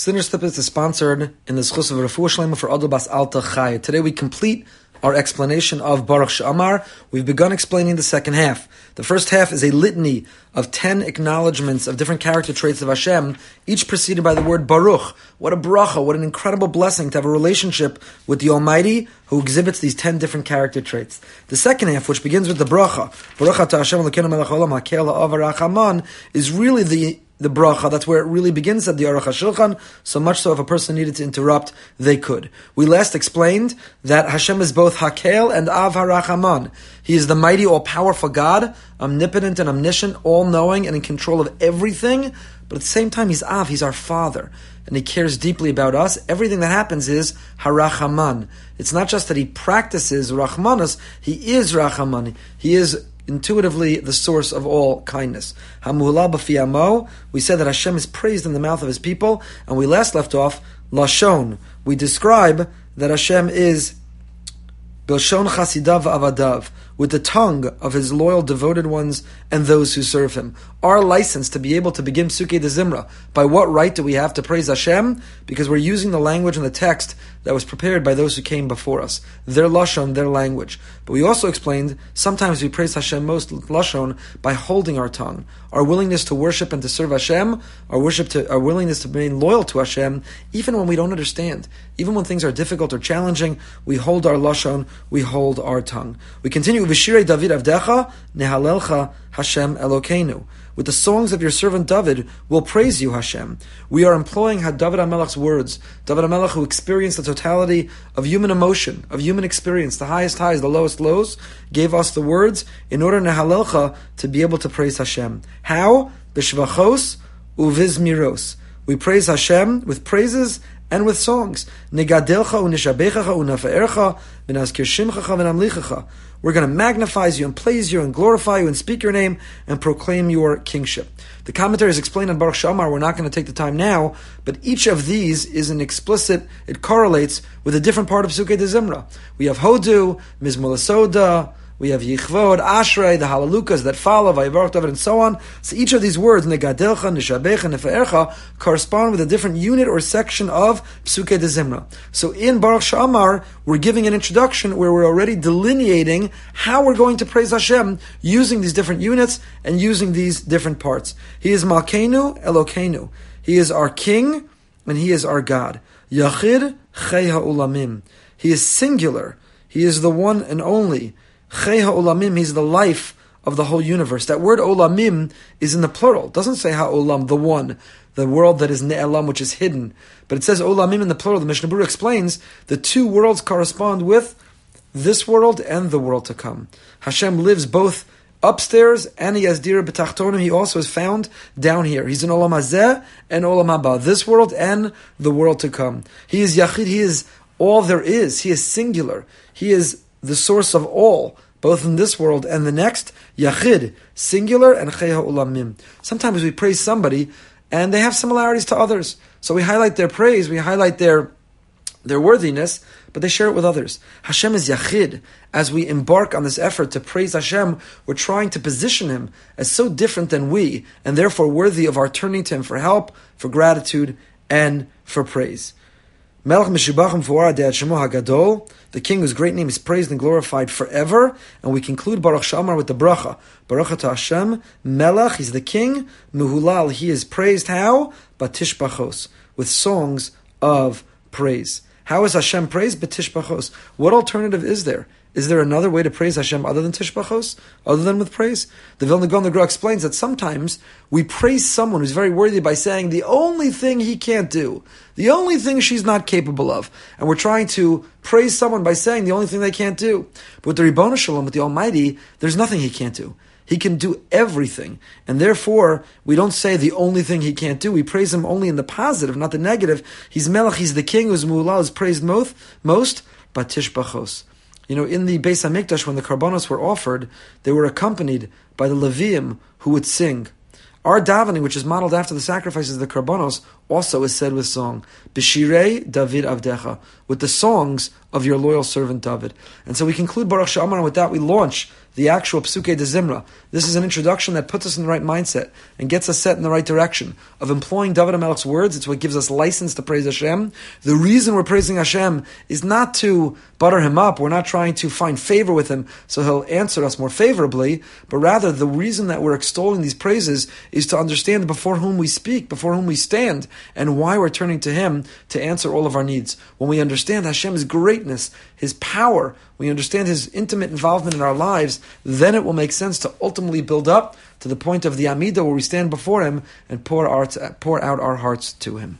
Siddur Snippets is sponsored in the Schus of Refuah Shlema for Adobas Alta Chai. Today we complete our explanation of Baruch Sha'amar. We've begun explaining the second half. The first half is a litany of ten acknowledgments of different character traits of Hashem, each preceded by the word Baruch. What a bracha, what an incredible blessing to have a relationship with the Almighty who exhibits these ten different character traits. The second half, which begins with the bracha, Baruch Hashem is really the the bracha. That's where it really begins at the Aruch HaShulchan. So much so, if a person needed to interrupt, they could. We last explained that Hashem is both Hakel and Av HaRachaman. He is the mighty, all-powerful God, omnipotent and omniscient, all-knowing and in control of everything. But at the same time, He's Av. He's our Father, and He cares deeply about us. Everything that happens is Harachaman. It's not just that He practices Rachmanas. He is Rachaman. He is intuitively the source of all kindness. We said that Hashem is praised in the mouth of His people, and we last left off Lashon. We describe that Hashem is Bilshon Chasidav Avadav, with the tongue of his loyal, devoted ones and those who serve him. Our license to be able to begin Psuke de Zimra. By what right do we have to praise Hashem? Because we're using the language and the text that was prepared by those who came before us. Their Lashon, their language. But we also explained sometimes we praise Hashem most Lashon by holding our tongue. Our willingness to worship and to serve Hashem, our worship to, our willingness to remain loyal to Hashem, even when we don't understand, even when things are difficult or challenging, we hold our Lashon, we hold our tongue. We continue David Avdecha, Nehalelcha Hashem Elokeinu. With the songs of your servant David, we'll praise you, Hashem. We are employing David HaMelech's words. David HaMelech, who experienced the totality of human emotion, of human experience, the highest highs, the lowest lows, gave us the words in order Nehalelcha to be able to praise Hashem. How? B'shvachos uvizmiros. We praise Hashem with praises and with songs. We're going to magnify you and praise you and glorify you and speak your name and proclaim your kingship. The commentaries explain on Baruch Sha'amar, we're not going to take the time now, but each of these is an explicit, it correlates with a different part of Pesukei D'Zimra. We have Hodu, Mizmor L'sodah, we have Yichvod, Ashrei, the Halalukas that follow, Vayivarach David, and so on. So each of these words, Negadelcha, Nishabecha, Nefa'ercha, correspond with a different unit or section of Pesukei D'Zimra. So in Baruch Sha'amar, we're giving an introduction where we're already delineating how we're going to praise Hashem using these different units and using these different parts. He is Malkeinu, Elokeinu. He is our King, and He is our God. Yachid, Chei Ulamim. He is singular. He is the one and only. Chei ha'olamim, he's the life of the whole universe. That word olamim is in the plural. It doesn't say ha'olam, the one, the world that is ne'elam, which is hidden. But it says olamim in the plural. The Mishnah Berurah explains the two worlds correspond with this world and the world to come. Hashem lives both upstairs and he has dir b'tachtonim. He also is found down here. He's in olam hazeh and olam haba, this world and the world to come. He is yachid. He is all there is. He is singular. He is the source of all, both in this world and the next, Yachid, singular, and Cheha Ulamim. Sometimes we praise somebody and they have similarities to others. So we highlight their praise, we highlight their their worthiness, but they share it with others. Hashem is Yachid. As we embark on this effort to praise Hashem, we're trying to position Him as so different than we, and therefore worthy of our turning to Him for help, for gratitude, and for praise. Melech Meshubachim Fuara De'at Shemo HaGadol, the King whose great name is praised and glorified forever, and we conclude Baruch Sha'amar with the bracha. Baruch to Hashem, Melech, he's the King, Muhulal, he is praised how? Batishbachos, with songs of praise. How is Hashem praised? Batishbachos. What alternative is there? Is there another way to praise Hashem other than Tishbachos, other than with praise? The Vilna Gra explains that sometimes we praise someone who's very worthy by saying the only thing he can't do, the only thing she's not capable of, and we're trying to praise someone by saying the only thing they can't do. But with the Ribbon Shalom, with the Almighty, there's nothing he can't do. He can do everything. And therefore, we don't say the only thing he can't do. We praise him only in the positive, not the negative. He's Melech, he's the king whose Mullah is praised most, most but Tishbachos. You know, in the Beis Hamikdash, when the karbanos were offered, they were accompanied by the Leviim who would sing. Our davening, which is modeled after the sacrifices of the karbanos, also is said with song. B'shirei David Avdecha, with the songs of your loyal servant David. And so we conclude Baruch Sha'amar, and with that we launch the actual Pesukei D'Zimra. This is an introduction that puts us in the right mindset and gets us set in the right direction of employing David HaMelech's words. It's what gives us license to praise Hashem. The reason we're praising Hashem is not to butter him up. We're not trying to find favor with him so he'll answer us more favorably, but rather the reason that we're extolling these praises is to understand before whom we speak, before whom we stand, and why we're turning to him to answer all of our needs. When we understand Hashem's greatness, his power, we understand his intimate involvement in our lives, then it will make sense to ultimately build up to the point of the Amida where we stand before him and pour, our, pour out our hearts to him.